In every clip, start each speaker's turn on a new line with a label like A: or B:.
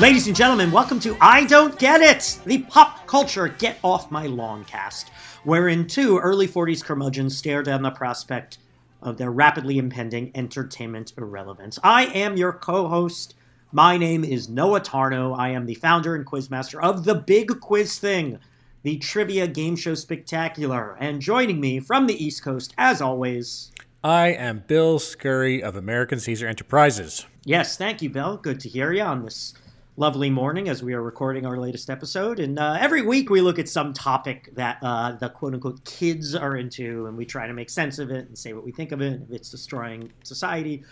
A: Ladies and gentlemen, welcome to I Don't Get It, the pop culture Get Off My Lawn cast, wherein two early 40s curmudgeons stare down the prospect of their rapidly impending entertainment irrelevance. I am your co host. My name is Noah Tarnow. I am the founder and quizmaster of The Big Quiz Thing, the trivia game show spectacular. And joining me from the East Coast, as always,
B: I am Bill Scurry of American Caesar Enterprises.
A: Yes, thank you, Bill. Good to hear you on this lovely morning as we are recording our latest episode. And uh, every week we look at some topic that uh, the quote unquote kids are into, and we try to make sense of it and say what we think of it, if it's destroying society,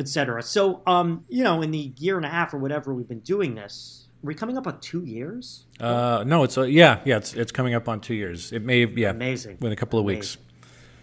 A: etc. So, um, you know, in the year and a half or whatever we've been doing this, are we coming up on two years?
B: Uh, no, it's uh, yeah, yeah, it's it's coming up on two years. It may yeah,
A: Amazing.
B: in a couple of
A: Amazing.
B: weeks.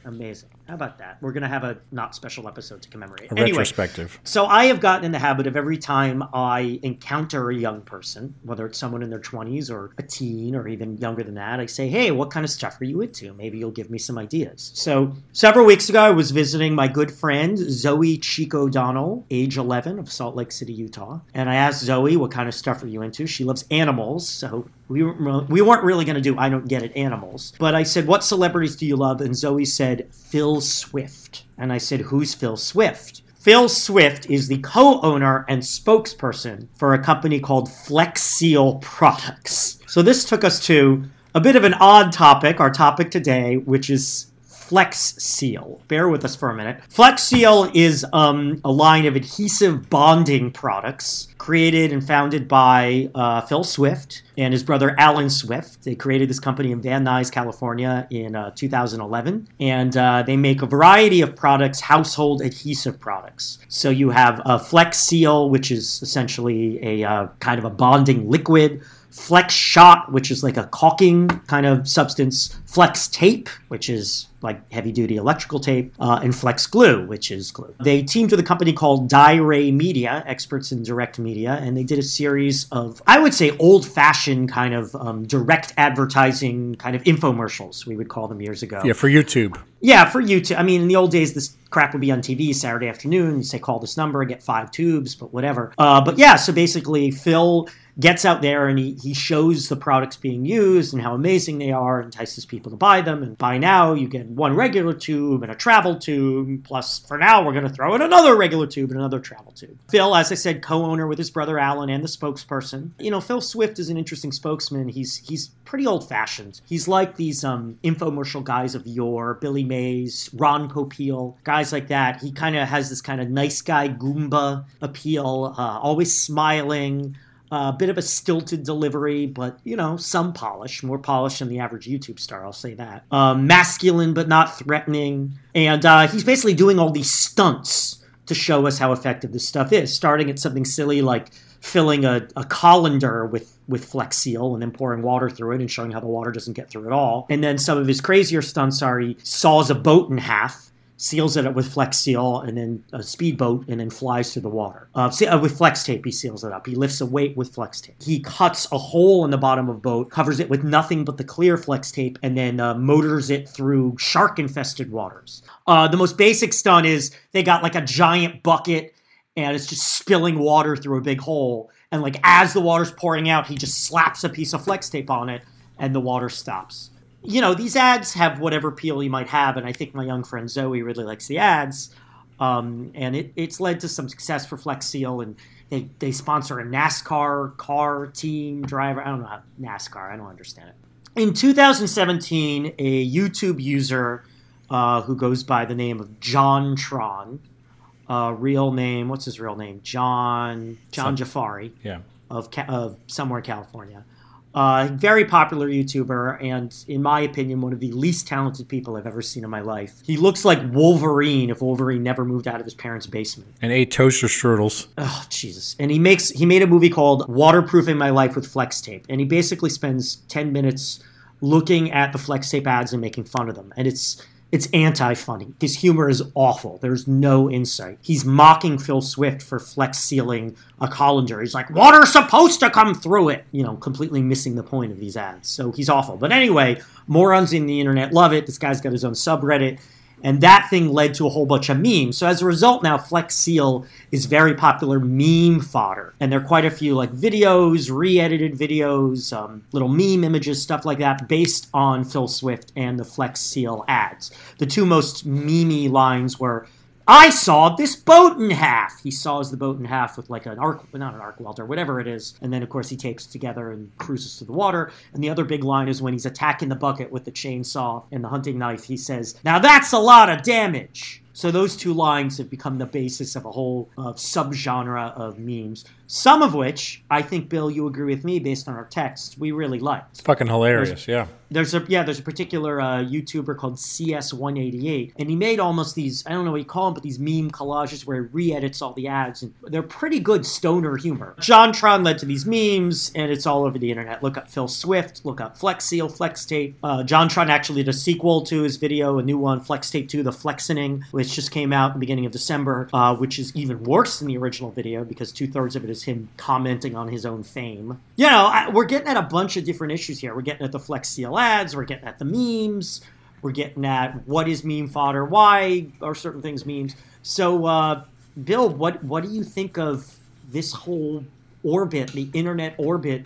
A: Amazing. How about that? We're going to have a not special episode to commemorate.
B: A
A: Anyway,
B: retrospective.
A: So I have gotten in the habit of every time I encounter a young person, whether it's someone in their 20s or a teen or even younger than that, I say, "Hey, what kind of stuff are you into? Maybe you'll give me some ideas." So several weeks ago, I was visiting my good friend Zoe Chico Donnell, age 11 of Salt Lake City, Utah, and I asked Zoe, "What kind of stuff are you into?" She loves animals, so we weren't, we weren't really going to do I don't get it animals. But I said, "What celebrities do you love?" And Zoe said, "Phil Swift." And I said, "Who's Phil Swift?" Phil Swift is the co-owner and spokesperson for a company called Flex Seal Products. So this took us to a bit of an odd topic, our topic today, which is Flex Seal. Bear with us for a minute. Flex Seal is um, a line of adhesive bonding products created and founded by uh, Phil Swift and his brother Alan Swift. They created this company in Van Nuys, California in uh, 2011. And uh, they make a variety of products, household adhesive products. So you have a Flex Seal, which is essentially a uh, kind of a bonding liquid. Flex Shot, which is like a caulking kind of substance, Flex Tape, which is like heavy duty electrical tape, uh, and Flex Glue, which is glue. They teamed with a company called Ray Media, experts in direct media, and they did a series of, I would say, old fashioned kind of um, direct advertising kind of infomercials, we would call them years ago.
B: Yeah, for YouTube.
A: Yeah, for YouTube. I mean, in the old days, this crap would be on TV Saturday afternoon. You say, call this number, get five tubes, but whatever. Uh, but yeah, so basically, Phil gets out there and he, he shows the products being used and how amazing they are, entices people to buy them. And by now, you get one regular tube and a travel tube. Plus, for now, we're going to throw in another regular tube and another travel tube. Phil, as I said, co owner with his brother Alan and the spokesperson. You know, Phil Swift is an interesting spokesman. He's, he's pretty old fashioned. He's like these um, infomercial guys of yore, Billy Mays, Ron Popeil, guys like that. He kind of has this kind of nice guy Goomba appeal, uh, always smiling. A bit of a stilted delivery, but you know, some polish, more polish than the average YouTube star, I'll say that. Um, masculine, but not threatening. And uh, he's basically doing all these stunts to show us how effective this stuff is, starting at something silly like filling a, a colander with with Flex Seal and then pouring water through it and showing how the water doesn't get through at all. And then some of his crazier stunts are he saws a boat in half, seals it up with Flex Seal, and then a speedboat, and then flies through the water. Uh, uh, with Flex Tape, he seals it up. He lifts a weight with Flex Tape. He cuts a hole in the bottom of boat, covers it with nothing but the clear Flex Tape, and then uh, motors it through shark-infested waters. Uh, the most basic stunt is they got like a giant bucket, and it's just spilling water through a big hole. And like as the water's pouring out, he just slaps a piece of Flex Tape on it, and the water stops you know, these ads have whatever appeal you might have, and I think my young friend Zoe really likes the ads. Um, and it, it's led to some success for Flex Seal, and they, they sponsor a NASCAR car team driver. I don't know how NASCAR, I don't understand it. In 2017, a YouTube user uh, who goes by the name of JonTron, uh, real name, what's his real name? John John Jafari
B: Yeah.
A: of, of somewhere in California. Uh, very popular YouTuber, and in my opinion, one of the least talented people I've ever seen in my life. He looks like Wolverine if Wolverine never moved out of his parents' basement.
B: And ate toaster strudels.
A: Oh Jesus! And he makes he made a movie called Waterproofing My Life with Flex Tape, and he basically spends ten minutes looking at the Flex Tape ads and making fun of them, and it's it's anti-funny. His humor is awful. There's no insight. He's mocking Phil Swift for flex sealing a colander. He's like, water's supposed to come through it. You know, completely missing the point of these ads. So he's awful. But anyway, morons in the internet love it. This guy's got his own subreddit. And that thing led to a whole bunch of memes. So as a result, now Flex Seal is very popular meme fodder. And there are quite a few like videos, re edited videos, um, little meme images, stuff like that, based on Phil Swift and the Flex Seal ads. The two most memey lines were I saw this boat in half. He saws the boat in half with like an arc, not an arc welder, whatever it is. And then, of course, he takes together and cruises to the water. And the other big line is when he's attacking the bucket with the chainsaw and the hunting knife, he says, Now that's a lot of damage. So those two lines have become the basis of a whole uh, subgenre of memes. Some of which I think, Bill, you agree with me based on our text, we really liked.
B: It's fucking hilarious, yeah.
A: There's a yeah, there's a particular uh, YouTuber called CS188, and he made almost these I don't know what you call them, but these meme collages where he re-edits all the ads, and they're pretty good stoner humor. JonTron led to these memes, and it's all over the internet. Look up Phil Swift, look up Flex Seal, Flex Tape. Uh, JonTron actually did a sequel to his video, a new one, Flex Tape 2, The Flexening, which just came out in the beginning of December, uh, which is even worse than the original video because two thirds of it is him commenting on his own fame. You know, I, we're getting at a bunch of different issues here. We're getting at the Flex Seal ads, we're getting at the memes, we're getting at what is meme fodder, why are certain things memes. So, uh, Bill, what what do you think of this whole orbit, the internet orbit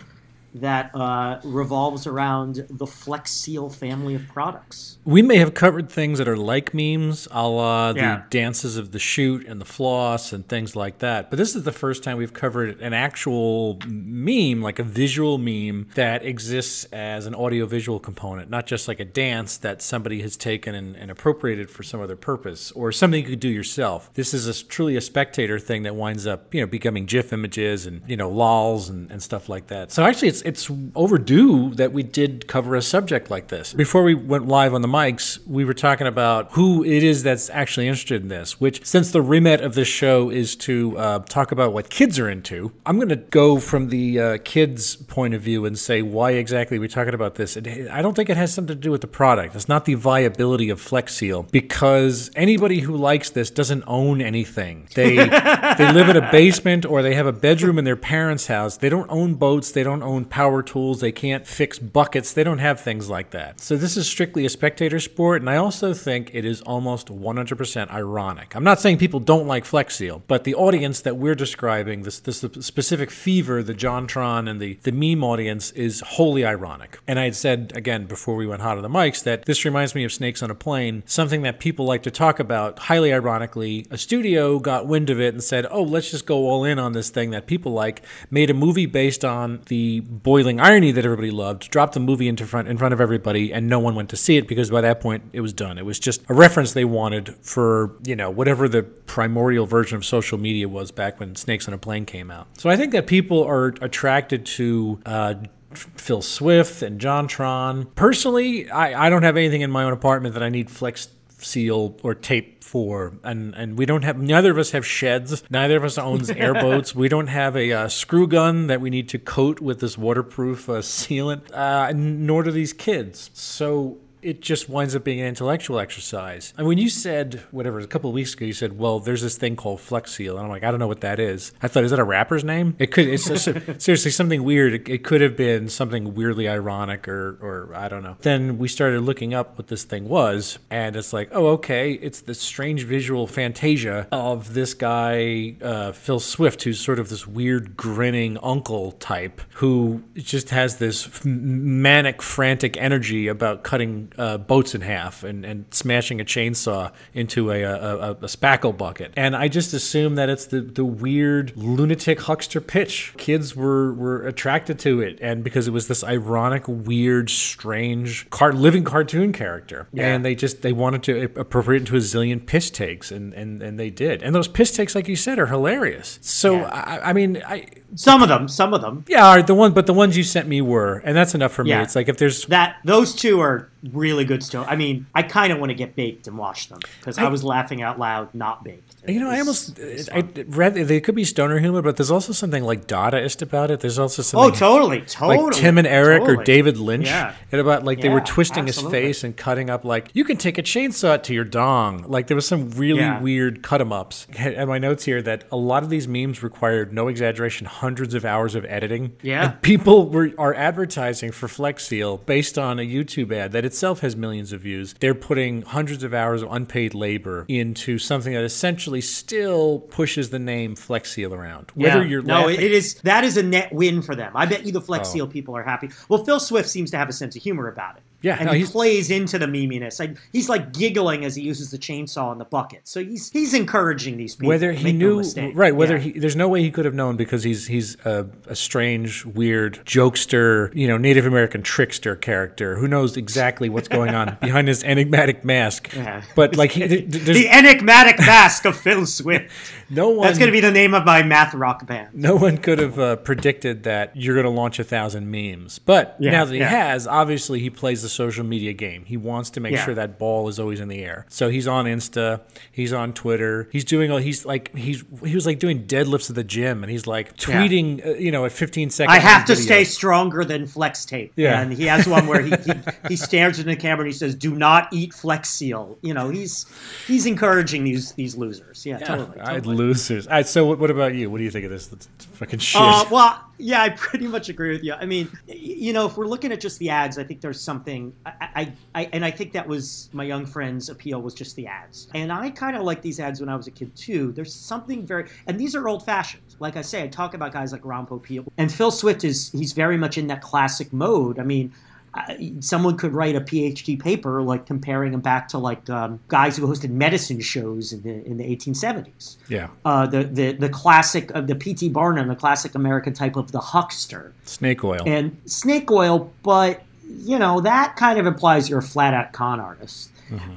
A: that uh, revolves around the Flex Seal family of products?
B: We may have covered things that are like memes, a la
A: Yeah.
B: the dances of the shoot and the floss and things like that. But this is the first time we've covered an actual meme, like a visual meme that exists as an audiovisual component, not just like a dance that somebody has taken and, and appropriated for some other purpose or something you could do yourself. This is a, truly a spectator thing that winds up, you know, becoming GIF images and you know lols and, and stuff like that. So actually, it's it's overdue that we did cover a subject like this. Before we went live on the mics, we were talking about who it is that's actually interested in this. Which, since the remit of this show is to uh, talk about what kids are into, I'm going to go from the uh, kids' point of view and say why exactly we're talking about this. It, I don't think it has something to do with the product. It's not the viability of Flex Seal because anybody who likes this doesn't own anything. They they live in a basement or they have a bedroom in their parents' house. They don't own boats. They don't own power tools. They can't fix buckets. They don't have things like that. So this is strictly a spectator sport, and I also think it is almost 100% ironic. I'm not saying people don't like Flex Seal, but the audience that we're describing, this this specific fever, the JonTron and the the meme audience, is wholly ironic. And I had said again before we went hot on the mics that this reminds me of Snakes on a Plane, something that people like to talk about highly ironically. A studio got wind of it and said, "Oh, let's just go all in on this thing that people like." Made a movie based on the boiling irony that everybody loved. Dropped the movie into front in front of everybody, and no one went to see it because by that point it was done. It was just a reference they wanted for you know whatever the primordial version of social media was back when Snakes on a Plane came out. So I think that people are attracted to. Uh, Phil Swift and JonTron. Personally, I, I don't have anything in my own apartment that I need Flex seal or tape for and and we don't have neither of us have sheds. Neither of us owns airboats. We don't have a uh, screw gun that we need to coat with this waterproof uh, sealant. Uh, nor do these kids. So it just winds up being an intellectual exercise. And when you said, whatever, a couple of weeks ago, you said, well, there's this thing called Flex Seal. And I'm like, I don't know what that is. I thought, is that a rapper's name? It could, it's seriously something weird. It, it could have been something weirdly ironic or, or I don't know. Then we started looking up what this thing was. And it's like, oh, okay. It's this strange visual fantasia of this guy, uh, Phil Swift, who's sort of this weird grinning uncle type who just has this manic, frantic energy about cutting uh, boats in half and, and smashing a chainsaw into a, a, a, spackle bucket. And I just assume that it's the, the weird lunatic huckster pitch. Kids were, were attracted to it, and because it was this ironic, weird, strange, car- living cartoon character,
A: Yeah.
B: and they just they wanted to appropriate it into a zillion piss takes, and, and, and they did. And those piss takes, like you said, are hilarious. So
A: Yeah.
B: I, I mean, I
A: Some of them, some of them.
B: yeah, the one, but the ones you sent me were, and that's enough for me.
A: Yeah.
B: It's like if there's
A: That those two are really good still. I mean, I kind of want to get baked and watch them because I, was laughing out loud, not baked. It
B: You know, I almost
A: was
B: I read they could be stoner humor, but there's also something like Dadaist about it. There's also something oh,
A: totally, totally.
B: like Tim and Eric or. David Lynch,
A: Yeah.
B: and about like they were twisting
A: absolutely.
B: his face and cutting up like you can take a chainsaw to your dong. Like there was some really
A: Yeah.
B: weird cut 'em ups. And my notes here that a lot of these memes required no exaggeration hundreds of hours of editing.
A: Yeah.
B: And people were are advertising for Flex Seal based on a YouTube ad that itself itself has millions of views. They're putting hundreds of hours of unpaid labor into something that essentially still pushes the name Flex Seal around. Whether
A: Yeah.
B: you're
A: no,
B: laughing,
A: it is that is a net win for them. I bet you the Flex
B: Oh.
A: Seal people are happy. Well, Phil Swift seems to have a sense of humor about it.
B: Yeah,
A: and
B: no,
A: he plays into the meminess. Like, he's like giggling as he uses the chainsaw in the bucket. So he's he's encouraging these people.
B: whether he
A: no
B: knew
A: mistake.
B: right whether
A: Yeah.
B: he there's no way he could have known because he's he's a, a strange weird jokester you know native american trickster character who knows exactly what's going on behind his enigmatic mask
A: Yeah.
B: but like he, th- th- there's
A: the enigmatic mask of Phil Swift.
B: no one
A: That's going to be the name of my math rock band.
B: no one could have uh, predicted that you're going to launch a thousand memes but
A: Yeah,
B: now that he has obviously he plays the social media game he wants to make
A: Yeah.
B: sure that ball is always in the air so he's on insta he's on twitter he's doing all he's like he's he was like doing deadlifts at the gym and he's like tweeting uh, you know at 15 seconds
A: I have to
B: video.
A: stay stronger than flex tape.
B: Yeah.
A: And he has one where he, he, he stares into the camera and he says, Do not eat flex seal. You know, he's he's encouraging these these losers. Yeah, totally.
B: I'd losers. All right, so what, what about you? What do you think of this? That's fucking shit.
A: Uh, well, yeah, I pretty much agree with you. I mean, you know, if we're looking at just the ads, I think there's something. I, I, I and I think that was my young friend's appeal was just the ads. And I kind of like these ads when I was a kid too. There's something very, and these are old fashioned. Like I say, I talk about guys like Ron Popeil and Phil Swift is he's very much in that classic mode. I mean. Uh, someone could write a PhD paper like comparing them back to like um, guys who hosted medicine shows in the in the 1870s
B: yeah,
A: uh, the, the the classic of the P.T. Barnum, the classic American type of the huckster,
B: snake oil.
A: and snake oil. But you know that kind of implies you're a flat out con artist.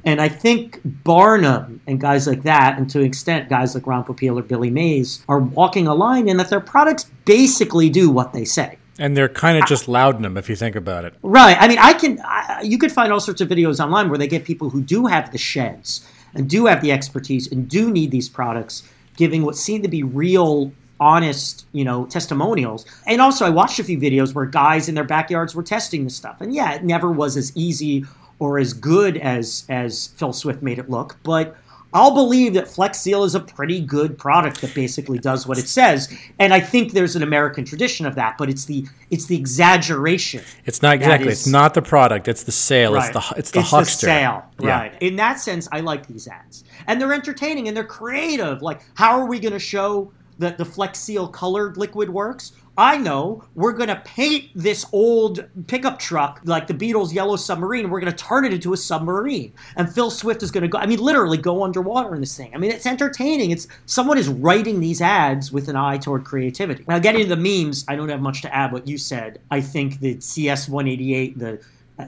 A: And I think Barnum and guys like that, and to an extent guys like Ron Popeil or Billy Mays, are walking a line in that their products basically do what they say.
B: And they're kind of just louding them if you think about it.
A: Right. I mean, I can. I, you could find all sorts of videos online where they get people who do have the sheds and do have the expertise and do need these products, giving what seem to be real, honest, you know, testimonials. And also, I watched a few videos where guys in their backyards were testing this stuff, and yeah, it never was as easy or as good as as Phil Swift made it look, but. I'll believe that Flex Seal is a pretty good product that basically does what it says, and I think there's an American tradition of that. But it's the it's the exaggeration
B: It's not exactly.
A: is-
B: it's not the product. It's the sale. It's the it's the huckster.
A: The sale,
B: Yeah.
A: right? In that sense, I like these ads, and they're entertaining and they're creative. Like, how are we going to show that the Flex Seal colored liquid works? I know we're going to paint this old pickup truck like the Beatles' Yellow Submarine. We're going to turn it into a submarine, and Phil Swift is going to go. I mean, literally go underwater in this thing. I mean, it's entertaining. It's someone is writing these ads with an eye toward creativity. Now, getting to the memes, I don't have much to add. What you said, I think the CS 188, the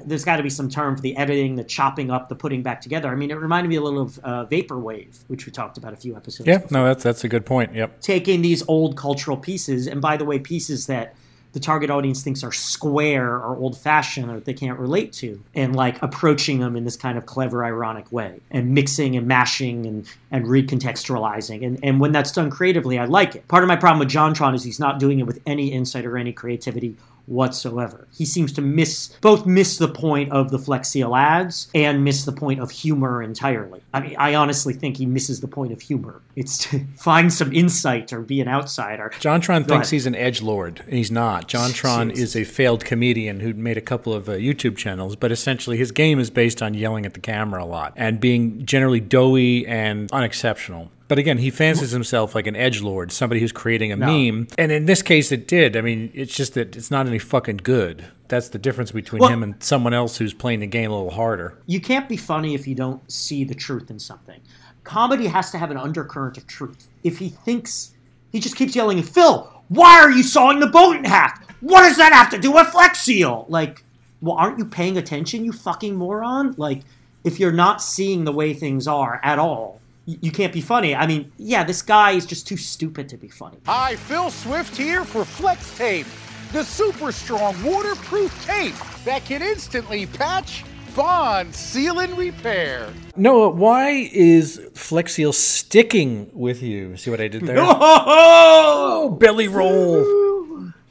A: there's got to be some term for the editing, the chopping up, the putting back together. I mean, it reminded me a little of uh, vaporwave, which we talked about a few episodes.
B: Yeah,
A: ago.
B: no, that's that's a good point. Yep.
A: Taking these old cultural pieces, and by the way, pieces that the target audience thinks are square or old fashioned or they can't relate to, and like approaching them in this kind of clever, ironic way, and mixing and mashing and and recontextualizing. And and when that's done creatively, I like it. Part of my problem with JonTron is he's not doing it with any insight or any creativity whatsoever. He seems to miss both miss the point of the Flex Seal ads and miss the point of humor entirely. I mean, I honestly think he misses the point of humor. It's to find some insight or be an outsider.
B: JonTron thinks he's an edge lord, and he's not. JonTron is a failed comedian who made a couple of uh, YouTube channels, but essentially his game is based on yelling at the camera a lot and being generally doughy and unexceptional. But again, he fancies himself like an edge lord, somebody who's creating a meme. And in this case, it did. I mean, it's just that it's not any fucking good. That's the difference between
A: Well-
B: him and someone else who's playing the game a little harder.
A: You can't be funny if you don't see the truth in something. Comedy has to have an undercurrent of truth. If he thinks he just keeps yelling, Phil, why are you sawing the boat in half? What does that have to do with Flex Seal? Like, well, aren't you paying attention, you fucking moron? Like, if you're not seeing the way things are at all, you can't be funny. I mean, yeah, this guy is just too stupid to be funny.
C: Hi, Phil Swift here for Flex Tape, the super strong waterproof tape that can instantly patch, bond, seal, and repair.
B: Noah, why is Flex Seal sticking with you? See what I did there?
A: Oh!
B: Belly roll.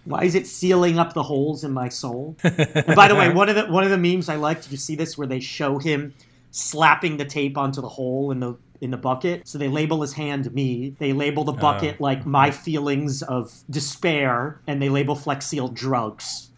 A: Why is it sealing up the holes in my soul? and by the way, one of the one of the memes I like, did you see this where they show him slapping the tape onto the hole in the in the bucket? So they label his hand me. They label the oh, bucket like my feelings of despair, and they label Flex Seal drugs.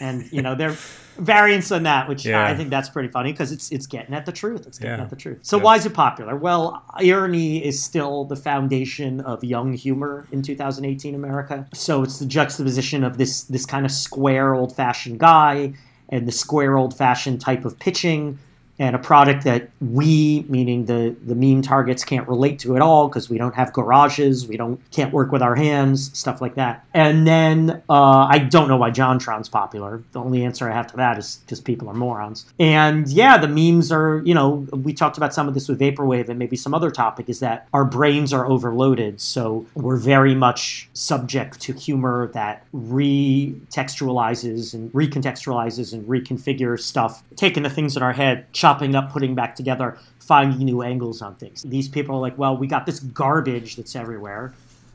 A: And you know they're variants on that, which
B: Yeah.
A: I think that's pretty funny because it's it's getting at the truth. It's getting
B: Yeah.
A: at the truth. So
B: Yeah.
A: why is it popular? Well, irony is still the foundation of young humor in 2018 America. So it's the juxtaposition of this this kind of square, old-fashioned guy and the square, old-fashioned type of pitching. And a product that we, meaning the, the meme targets, can't relate to at all because we don't have garages, we don't can't work with our hands, stuff like that. And then uh, I don't know why JonTron's popular. The only answer I have to that is because people are morons. And yeah, the memes are, you know, we talked about some of this with Vaporwave and maybe some other topic is that our brains are overloaded. So we're very much subject to humor that retextualizes and recontextualizes and reconfigures stuff, taking the things in our head, chopping up, putting back together, finding new angles on things. These people are like, well, we got this garbage that's everywhere.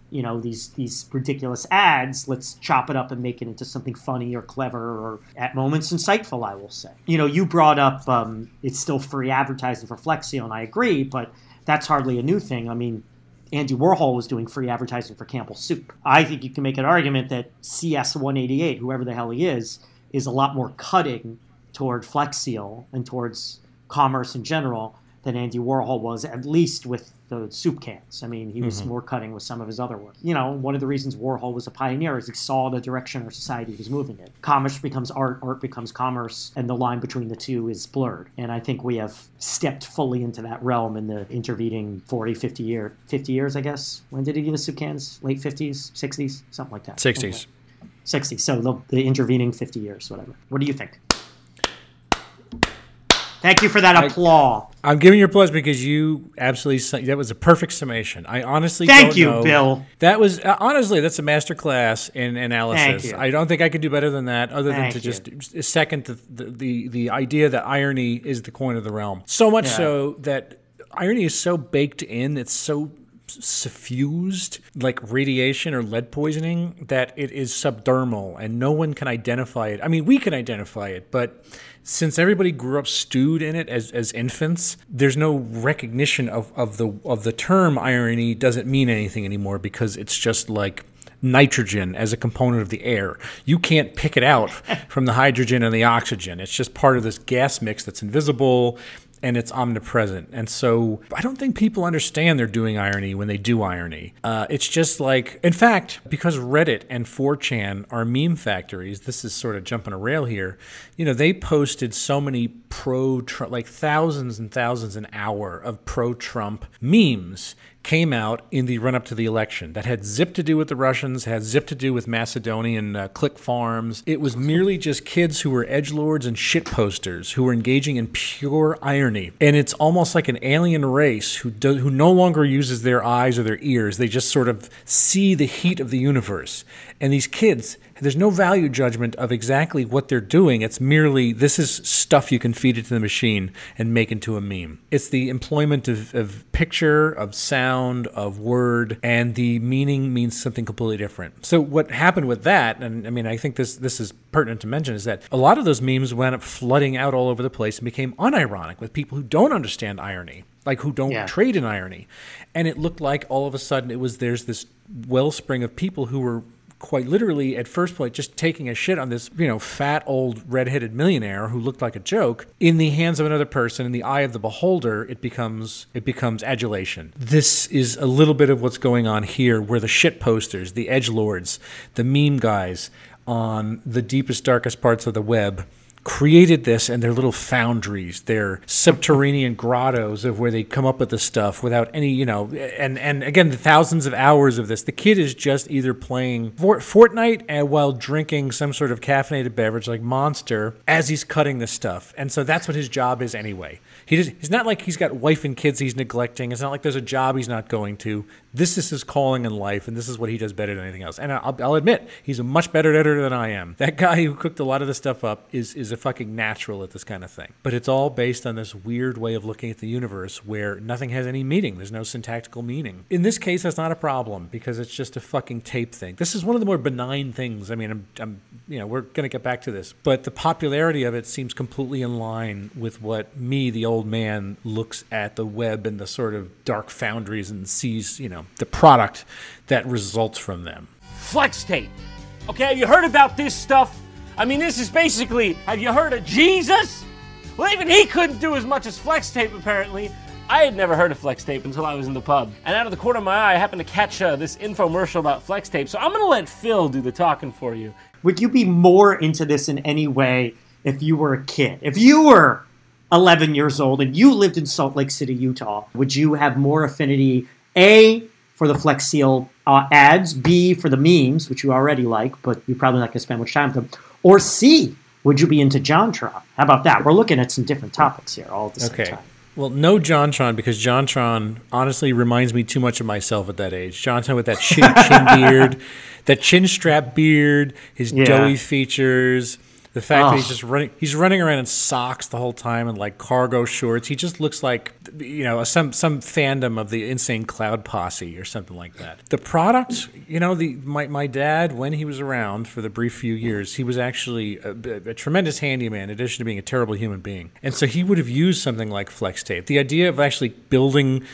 A: You know these these ridiculous ads let's chop it up and make it into something funny or clever or at moments insightful i will say. You know you brought up um, it's still free advertising for Flex Seal and i agree but that's hardly a new thing. I mean andy warhol was doing free advertising for campbell soup. I think you can make an argument that cs188 whoever the hell he is is a lot more cutting toward Flex Seal and towards commerce in general than Andy Warhol was, at least with the soup cans. I mean, he was mm-hmm. more cutting with some of his other work. You know, one of the reasons Warhol was a pioneer is he saw the direction our society was moving in. Commerce becomes art, art becomes commerce, and the line between the two is blurred. And I think we have stepped fully into that realm in the intervening 40, 50 year, 50 years, I guess. When did he give us soup cans? Late 50s, 60s, something like that.
B: 60s.
A: 60s. So the, the intervening 50 years, whatever. What do you think? Thank you for that applause.
B: I'm giving you applause because you absolutely that was a perfect summation. I honestly
A: Thank you,
B: know-
A: Bill.
B: That was uh, honestly that's a master class in analysis.
A: Thank you.
B: I don't think I could do better than that, other
A: Thank
B: than to
A: you.
B: just second the, the the the idea that irony is the coin of the realm. So much
A: Yeah.
B: so that irony is so baked in, it's so suffused like radiation or lead poisoning that it is subdermal and no one can identify it. I mean, we can identify it, but since everybody grew up stewed in it as, as infants, there's no recognition of, of the of the term irony doesn't mean anything anymore because it's just like nitrogen as a component of the air. You can't pick it out from the hydrogen and the oxygen. It's just part of this gas mix that's invisible and it's omnipresent. And so I don't think people understand they're doing irony when they do irony. Uh, it's just like, in fact, because Reddit and 4chan are meme factories, this is sort of jumping a rail here. You know, they posted so many pro like thousands and thousands an hour of pro Trump memes came out in the run up to the election that had zip to do with the Russians, had zip to do with Macedonian uh, click farms. It was merely just kids who were edge lords and shit posters who were engaging in pure irony. And it's almost like an alien race who do, who no longer uses their eyes or their ears. They just sort of see the heat of the universe. And these kids there's no value judgment of exactly what they're doing. It's merely this is stuff you can feed it to the machine and make into a meme. It's the employment of, of picture, of sound, of word, and the meaning means something completely different. So what happened with that, and I mean, I think this this is pertinent to mention, is that a lot of those memes wound up flooding out all over the place and became unironic with people who don't understand irony like who don't
A: Yeah.
B: trade in irony. And it looked like all of a sudden it was there's this wellspring of people who were quite literally at first point just taking a shit on this, you know, fat old red-headed millionaire who looked like a joke in the hands of another person in the eye of the beholder it becomes it becomes adulation. This is a little bit of what's going on here where the shit posters, the edge lords, the meme guys on the deepest darkest parts of the web created this and their little foundries, their subterranean grottos of where they come up with the stuff without any, you know, and and again the thousands of hours of this. The kid is just either playing Fort- Fortnite and while drinking some sort of caffeinated beverage like Monster as he's cutting the stuff, and so that's what his job is anyway. He just, he's not like he's got wife and kids he's neglecting. It's not like there's a job he's not going to. This is his calling in life, and this is what he does better than anything else. And I'll, I'll admit, he's a much better editor than I am. That guy who cooked a lot of this stuff up is is a fucking natural at this kind of thing. But it's all based on this weird way of looking at the universe where nothing has any meaning. There's no syntactical meaning. In this case, that's not a problem because it's just a fucking tape thing. This is one of the more benign things. I mean, I'm, I'm you know, we're going to get back to this, but the popularity of it seems completely in line with what me, the old man, looks at the web and the sort of dark foundries and sees, you know, the product that results from them.
D: Flex tape. Okay, have you heard about this stuff? I mean, this is basically have you heard of Jesus? Well, even he couldn't do as much as flex tape, apparently. I had never heard of flex tape until I was in the pub. And out of the corner of my eye, I happened to catch uh, this infomercial about flex tape. So I'm going to let Phil do the talking for you.
A: Would you be more into this in any way if you were a kid? If you were 11 years old and you lived in Salt Lake City, Utah, would you have more affinity, A, for the Flex Seal uh, ads, B, for the memes, which you already like, but you're probably not going to spend much time with them, or C, would you be into JonTron? How about that? We're looking at some different topics here all at the
B: Okay.
A: same time.
B: Well, no JonTron because JonTron honestly reminds me too much of myself at that age. JonTron with that shitty chin beard, that chin strap beard, his
A: Yeah.
B: doughy features, the fact that he's
A: ah.
B: just running he's running around in socks the whole time and like cargo shorts. He just looks like you know, some some fandom of the Insane Clown Posse or something like that. The product, you know, the my, my dad when he was around for the brief few years, he was actually a, a tremendous handyman in addition to being a terrible human being. And so he would have used something like flex tape. The idea of actually building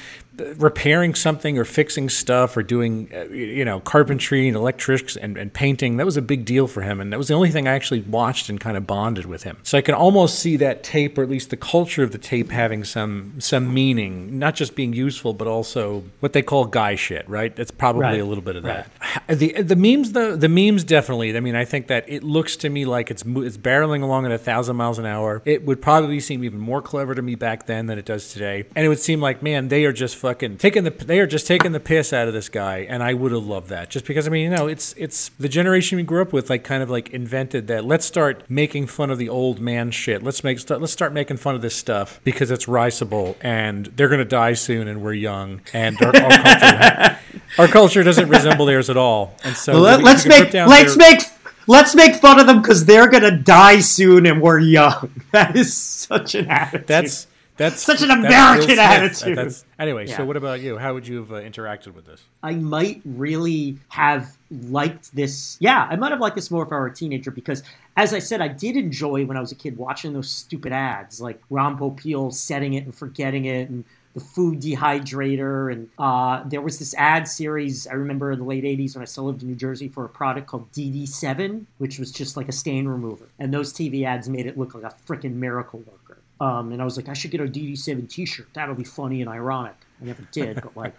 B: repairing something or fixing stuff or doing uh, you know carpentry and electrics and, and painting that was a big deal for him and that was the only thing i actually watched and kind of bonded with him. So i can almost see that tape or at least the culture of the tape having some some meaning not just being useful but also what they call guy shit right? It's probably
A: Right.
B: a little bit of that. The the memes though the memes definitely i mean i think that it looks to me like it's it's barreling along at a thousand miles an hour. It would probably seem even more clever to me back then than it does today and it would seem like man they are just fucking taking the they are just taking the piss out of this guy and i would have loved that just because i mean you know it's it's the generation we grew up with like kind of like invented that let's start making fun of the old man shit let's make start, let's start making fun of this stuff because it's risible and they're going to die soon and we're young and our, our culture our culture doesn't resemble theirs at all and so
A: Let, us make let's
B: their-
A: make let's make fun of them because they're gonna die soon and we're young. That is such an attitude.
B: That's that's
A: Such an American
B: Will Smith.
A: attitude.
B: That's- anyway,
A: Yeah.
B: so what about you? How would you have uh, interacted with this?
A: I might really have liked this. Yeah, I might have liked this more if I were a teenager because, as I said, I did enjoy when I was a kid watching those stupid ads like Ron Popeil setting it and forgetting it and the food dehydrator. And uh, there was this ad series I remember in the late 80s when I still lived in New Jersey for a product called DD7, which was just like a stain remover. And those TV ads made it look like a freaking miracle worker. Um, and I was like, I should get a DD7 t shirt. That'll be funny and ironic. I never did, but like,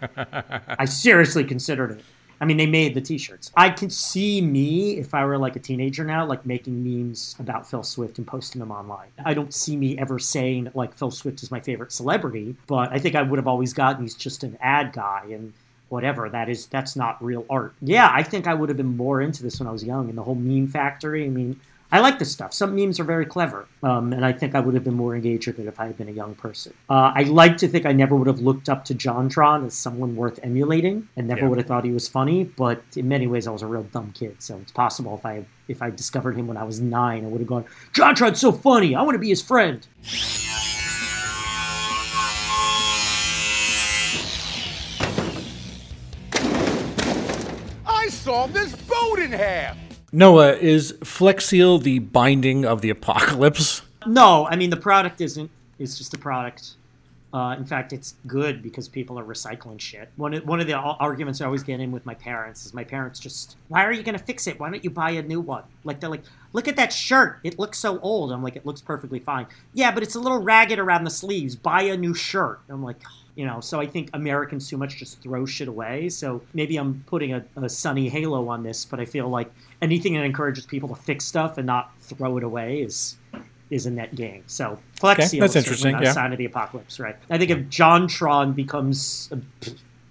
A: I seriously considered it. I mean, they made the T-shirts. I can see me if I were like a teenager now, like making memes about Phil Swift and posting them online. I don't see me ever saying like Phil Swift is my favorite celebrity, but I think I would have always gotten he's just an ad guy and whatever. That is that's not real art. Yeah, I think I would have been more into this when I was young and the whole meme factory. I mean, I like this stuff. Some memes are very clever, um, and I think I would have been more engaged with it if I had been a young person. Uh, I like to think I never would have looked up to JonTron as someone worth emulating, and never
B: Yeah.
A: would have thought he was funny. But in many ways, I was a real dumb kid. So it's possible if I if I discovered him when I was nine, I would have gone, JonTron's so funny. I want to be his friend.
C: I saw this boat in half.
B: Noah, is Flex Seal the binding of the apocalypse?
A: No, I mean the product isn't. It's just a product. Uh, in fact, it's good because people are recycling shit. One of, one of the arguments I always get in with my parents is my parents just, why are you going to fix it? Why don't you buy a new one? Like they're like, look at that shirt. It looks so old. I'm like, it looks perfectly fine. Yeah, but it's a little ragged around the sleeves. Buy a new shirt. I'm like, you know. So I think Americans too much just throw shit away. So maybe I'm putting a, a sunny halo on this, but I feel like anything that encourages people to fix stuff and not throw it away is is a net gain. So Flex
B: Okay,
A: Seal
B: that's interesting,
A: not
B: yeah.
A: a sign of the apocalypse, right? I think if JonTron becomes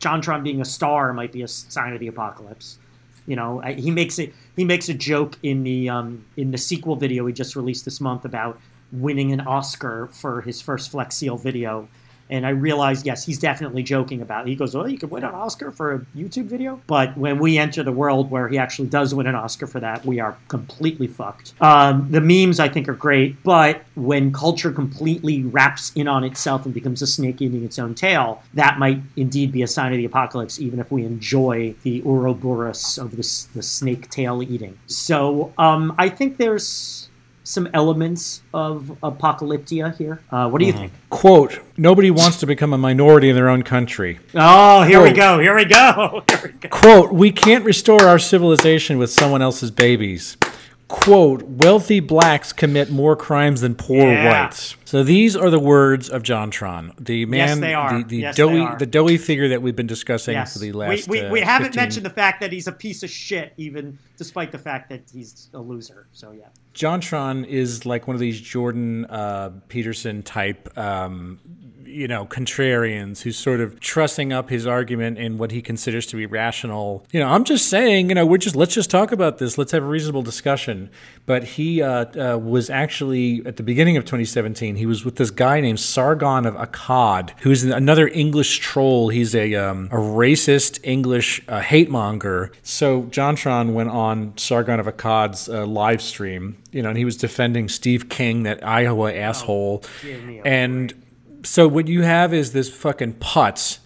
A: JonTron being a star might be a sign of the apocalypse. You know, I- he makes it. He makes a joke in the um, in the sequel video he just released this month about winning an Oscar for his first Flex Seal video. And I realized, yes, he's definitely joking about it. He goes, "Oh, you could win an Oscar for a YouTube video." But when we enter the world where he actually does win an Oscar for that, we are completely fucked. Um, the memes, I think, are great, but when culture completely wraps in on itself and becomes a snake eating its own tail, that might indeed be a sign of the apocalypse, even if we enjoy the Ouroboros of the, the snake tail eating. So um, I think there's some elements of apocalyptia here. Uh, what do you think?
B: Quote, nobody wants to become a minority in their own country.
A: Oh, here we go. Here we go. Here we go.
B: Quote, we can't restore our civilization with someone else's babies. quote, wealthy blacks commit more crimes than poor
A: Yeah.
B: whites. So these are the words of Jontron, the man,
A: they are.
B: the, the
A: Yes, they
B: doughy,
A: are.
B: the doughy figure that we've been discussing
A: Yes.
B: for the
A: we,
B: last.
A: we,
B: uh,
A: we haven't
B: 15
A: mentioned the fact that he's a piece of shit, even despite the fact that he's a loser. So yeah.
B: Jontron is like one of these Jordan uh, Peterson type, um, you know, contrarians who's sort of trussing up his argument in what he considers to be rational. You know, I'm just saying, you know, we're just let's just talk about this. Let's have a reasonable discussion. But he uh, uh, was actually at the beginning of 2017. He was with this guy named Sargon of Akkad, who's another English troll. He's a um, a racist English uh, hate monger. So Jontron went on Sargon of Akkad's uh, live stream, you know, and he was defending Steve King, that Iowa asshole, and so what you have is this fucking putz,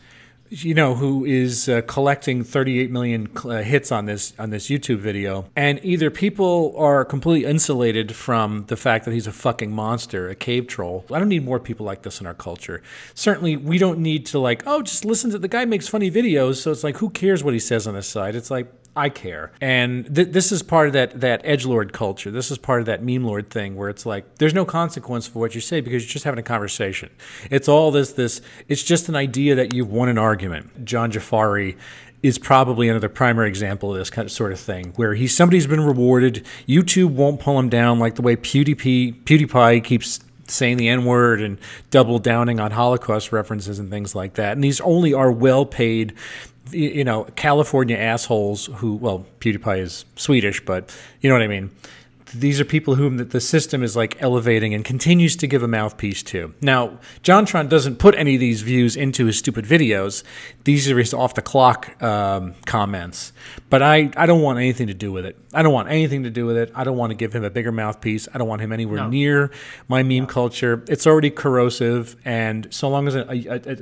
B: you know, who is uh, collecting 38 million uh, hits on this on this YouTube video, and either people are completely insulated from the fact that he's a fucking monster, a cave troll. I don't need more people like this in our culture. Certainly, we don't need to like, oh, just listen to the guy makes funny videos, so it's like, who cares what he says on his side? It's like. I care, and th- this is part of that that edge lord culture. This is part of that meme lord thing, where it's like there's no consequence for what you say because you're just having a conversation. It's all this this. It's just an idea that you've won an argument. John Jafari is probably another primary example of this kind of sort of thing, where he's somebody's been rewarded. YouTube won't pull him down like the way PewDiePie PewDiePie keeps saying the N word and double downing on Holocaust references and things like that. And these only are well paid, you know, California assholes who, well, PewDiePie is Swedish, but you know what I mean. These are people whom the- the system is like elevating and continues to give a mouthpiece to. Now, Jontron doesn't put any of these views into his stupid videos. These are his off the clock um, comments. But I, I don't want anything to do with it. I don't want anything to do with it. I don't want to give him a bigger mouthpiece. I don't want him anywhere near my meme culture. It's already corrosive, and so long as a, a, a,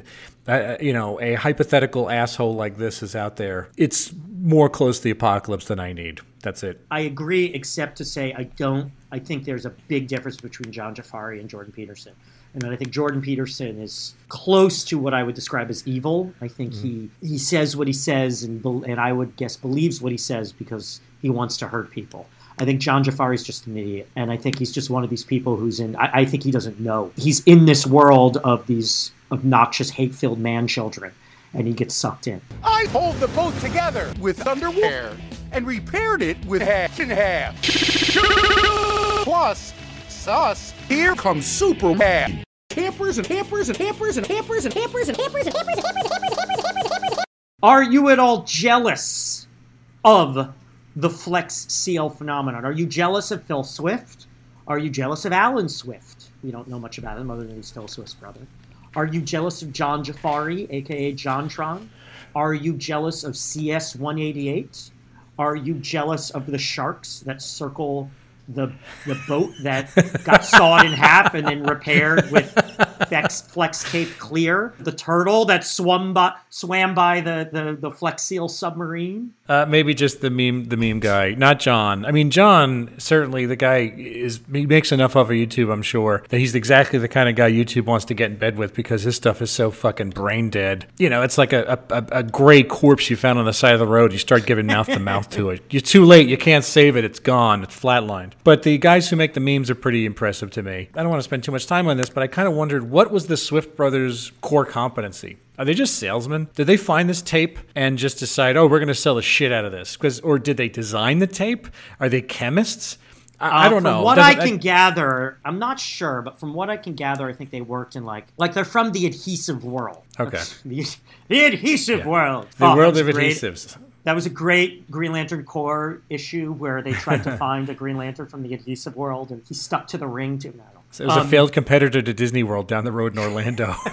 B: a you know a hypothetical asshole like this is out there, it's more close to the apocalypse than I need. That's it.
A: I agree, except to say I don't. I think there's a big difference between John Jafari and Jordan Peterson, and then I think Jordan Peterson is close to what I would describe as evil. I think he mm-hmm. he says what he says, and and I would guess believes what he says because he wants to hurt people. I think John Jafari is just an idiot, and I think he's just one of these people who's in. I, I think he doesn't know he's in this world of these obnoxious, hate-filled man children, and he gets sucked in.
C: I hold the boat together with underwear and repaired it with half and half. Plus, sus, here comes Superman. Campers and campers and campers and campers and campers and campers and campers and campers and campers and campers and campers and campers.
A: Are you at all jealous of the Flex Seal phenomenon? Are you jealous of Phil Swift? Are you jealous of Alan Swift? We don't know much about him other than he's Phil Swift's brother. Are you jealous of John Jafari, aka Jontron? Are you jealous of CS 188? Are you jealous of the sharks that circle the the boat that got sawed in half and then repaired with Flex, Flex Tape Clear? The turtle that swam by swam by the, the, the Flex Seal submarine?
B: Uh, maybe just the meme, the meme guy, not John. I mean, John certainly the guy is he makes enough off of YouTube. I'm sure that he's exactly the kind of guy YouTube wants to get in bed with because his stuff is so fucking brain dead. You know, it's like a a, a gray corpse you found on the side of the road. You start giving mouth to mouth to it. You're too late. You can't save it. It's gone. It's flatlined. But the guys who make the memes are pretty impressive to me. I don't want to spend too much time on this, but I kind of wondered what was the Swift brothers' core competency. Are they just salesmen? Did they find this tape and just decide, oh, we're going to sell the shit out of this? Because, or did they design the tape? Are they chemists? I, I
A: Uh,
B: don't know.
A: from
B: know.
A: what I
B: Doesn't-
A: can gather, I'm not sure, but from what I can gather, I think they worked in like like they're from the adhesive world.
B: Okay.
A: the, the adhesive world.
B: the
A: Oh,
B: world of
A: great.
B: adhesives.
A: That was a great Green Lantern Corps issue where they tried to find a Green Lantern from the adhesive world, and he stuck to the ring to no.
B: It was a failed competitor to Disney World down the road in Orlando.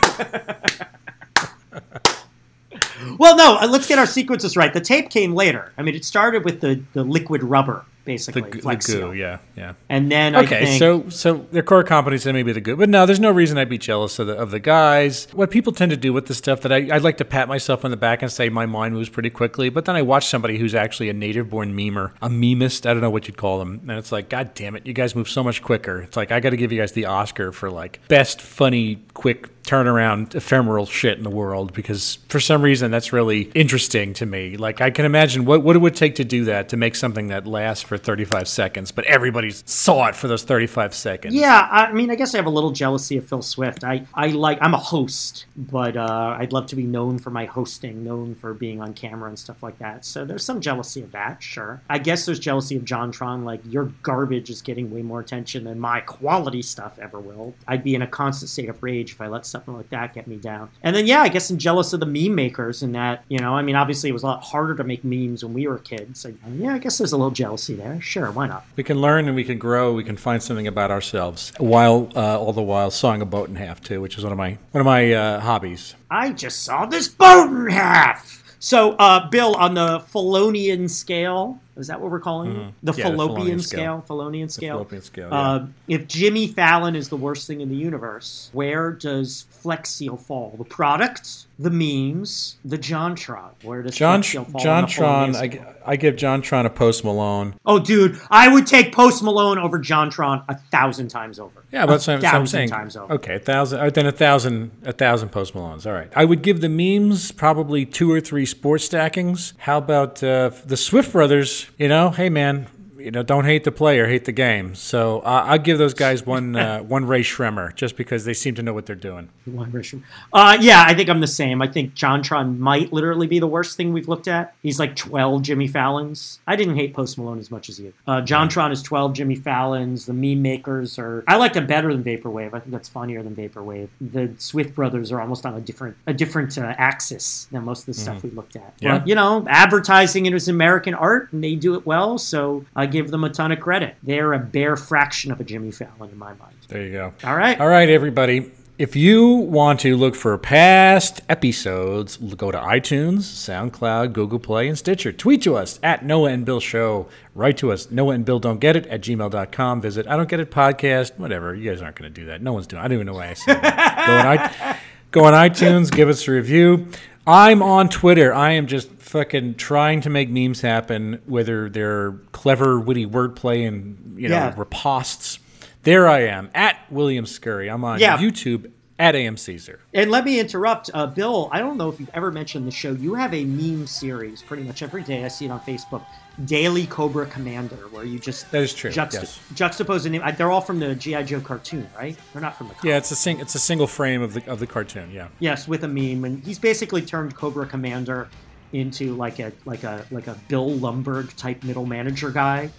A: Well, no, uh, let's get our sequences right. The tape came later. I mean, it started with the, the liquid rubber, basically,
B: the
A: Flex
B: goo,
A: Seal.
B: yeah, yeah.
A: and then I
B: Okay,
A: think,
B: so so their core competency may be the goo, but no, there's no reason I'd be jealous of the of the guys. What people tend to do with the stuff that I, I'd like to pat myself on the back and say my mind moves pretty quickly, but then I watch somebody who's actually a native born memer, a memist, I don't know what you'd call them, and it's like, God damn it, you guys move so much quicker. It's like I got to give you guys the Oscar for like best funny quick turn around ephemeral shit in the world because for some reason that's really interesting to me. Like I can imagine what what it would take to do that to make something that lasts for 35 seconds, but everybody saw it for those 35 seconds.
A: Yeah, I mean, I guess I have a little jealousy of Phil Swift. I, I like, I'm a host, but uh, I'd love to be known for my hosting, known for being on camera and stuff like that. So there's some jealousy of that, sure. I guess there's jealousy of JonTron, like, your garbage is getting way more attention than my quality stuff ever will. I'd be in a constant state of rage if I let something like that get me down. And then, yeah, I guess I'm jealous of the meme makers in that, you know, I mean, obviously it was a lot harder to make memes when we were kids. So, yeah, I guess there's a little jealousy there. Sure, why not?
B: We can learn and we can grow. We can find something about ourselves while uh, all the while sawing a boat in half too, which is one of my one of my uh, hobbies.
A: I just saw this boat in half. So, uh, Bill, on the Felonian scale, is that what we're calling? The
B: Mm-hmm. Yeah, the
A: fallopian
B: Felonian
A: scale. Fallopian scale.
B: fallopian scale,
A: Uh, if Jimmy Fallon is the worst thing in the universe, where does Flex Seal fall? The product, the memes, the JonTron. Where does
B: John
A: Flex Seal fall? on
B: John
A: the Felonian
B: Tron, I. I give JonTron a Post Malone.
A: Oh, dude, I would take Post Malone over JonTron a thousand times over.
B: Yeah, but that's
A: a
B: what I'm- that's what I'm
A: thousand
B: saying.
A: times over.
B: Okay, a thousand, uh, then a thousand, a thousand Post Malones. All right. I would give the memes probably two or three sports stackings. How about uh, the Swift brothers? You know, hey man, you know, don't hate the player, hate the game. So uh, I'll give those guys one, uh, one Rae Sremmurd just because they seem to know what they're doing.
A: One version. Uh, yeah, I think I'm the same. I think JonTron might literally be the worst thing we've looked at. He's like 12 Jimmy Fallons. I didn't hate Post Malone as much as you. Uh, JonTron is 12 Jimmy Fallons. The meme makers are. I like them better than Vaporwave. I think that's funnier than Vaporwave. The Swift brothers are almost on a different a different uh, axis than most of the stuff we looked at.
B: Yeah.
A: But you know, advertising it is American art, and they do it well. So I give them a ton of credit. They're a bare fraction of a Jimmy Fallon in my mind.
B: There you go.
A: All right.
B: All right, everybody. If you want to look for past episodes, go to iTunes, SoundCloud, Google Play, and Stitcher. Tweet to us at Noah and Bill Show. Write to us, Noah and Bill Don't Get It at gmail.com. Visit I Don't Get It podcast. Whatever. You guys aren't going to do that. No one's doing I don't even know why I said that. go, on go on iTunes, give us a review. I'm on Twitter. I am just fucking trying to make memes happen, whether they're clever, witty wordplay and, you know,
A: Yeah.
B: riposts. There I am at William Scurry. I'm on
A: Yeah.
B: YouTube at AM Caesar.
A: And let me interrupt, uh, Bill. I don't know if you've ever mentioned the show. You have a meme series pretty much every day. I see it on Facebook. Daily Cobra Commander, where you just
B: That is true,
A: juxta-
B: yes.
A: juxtapose a name. uh, They're all from the GI Joe cartoon, right? They're not from the.
B: Yeah, it's a sing- it's a single frame of the of the cartoon. Yeah,
A: Yes, with a meme, and he's basically turned Cobra Commander into like a like a like a Bill Lumbergh type middle manager guy,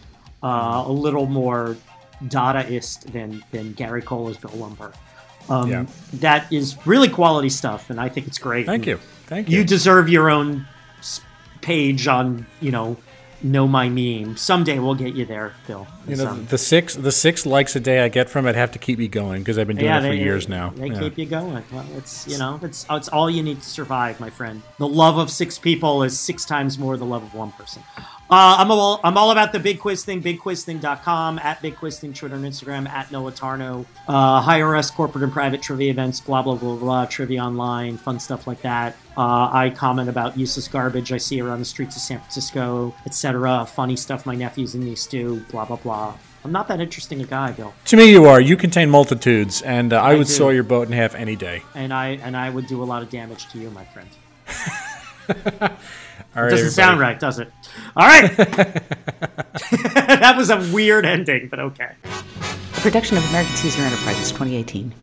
A: uh, a little more Dadaist than than Gary Cole as Bill Lumbergh. Um,
B: Yeah.
A: That is really quality stuff, and I think it's great.
B: Thank
A: And
B: you. Thank you.
A: You deserve your own page on you know know my meme. Someday we'll get you there, Phil.
B: You know,
A: Some-
B: the six the six likes a day I get from it have to keep me going because I've been doing it for
A: they,
B: years now.
A: They
B: Yeah.
A: keep you going. Well, it's you know, it's oh, it's all you need to survive, my friend. The love of six people is six times more the love of one person. Uh, I'm all I'm all about the big quiz thing. BigQuizThing.com at Big Quiz Thing, Twitter and Instagram at Noah Tarnow. Uh, hire us, corporate and private trivia events, blah blah blah blah, trivia online, fun stuff like that. Uh, I comment about useless garbage I see around the streets of San Francisco, etc. Funny stuff my nephews and niece do, blah blah blah. I'm not that interesting a guy, Bill.
B: To me, you are. You contain multitudes, and uh, I,
A: I
B: would
A: do.
B: saw your boat in half any day.
A: and I and I would do a lot of damage to you, my friend.
B: All right,
A: Doesn't sound right, does it? All right. that was a weird ending, but okay.
E: A production of American Caesar Enterprises 2018.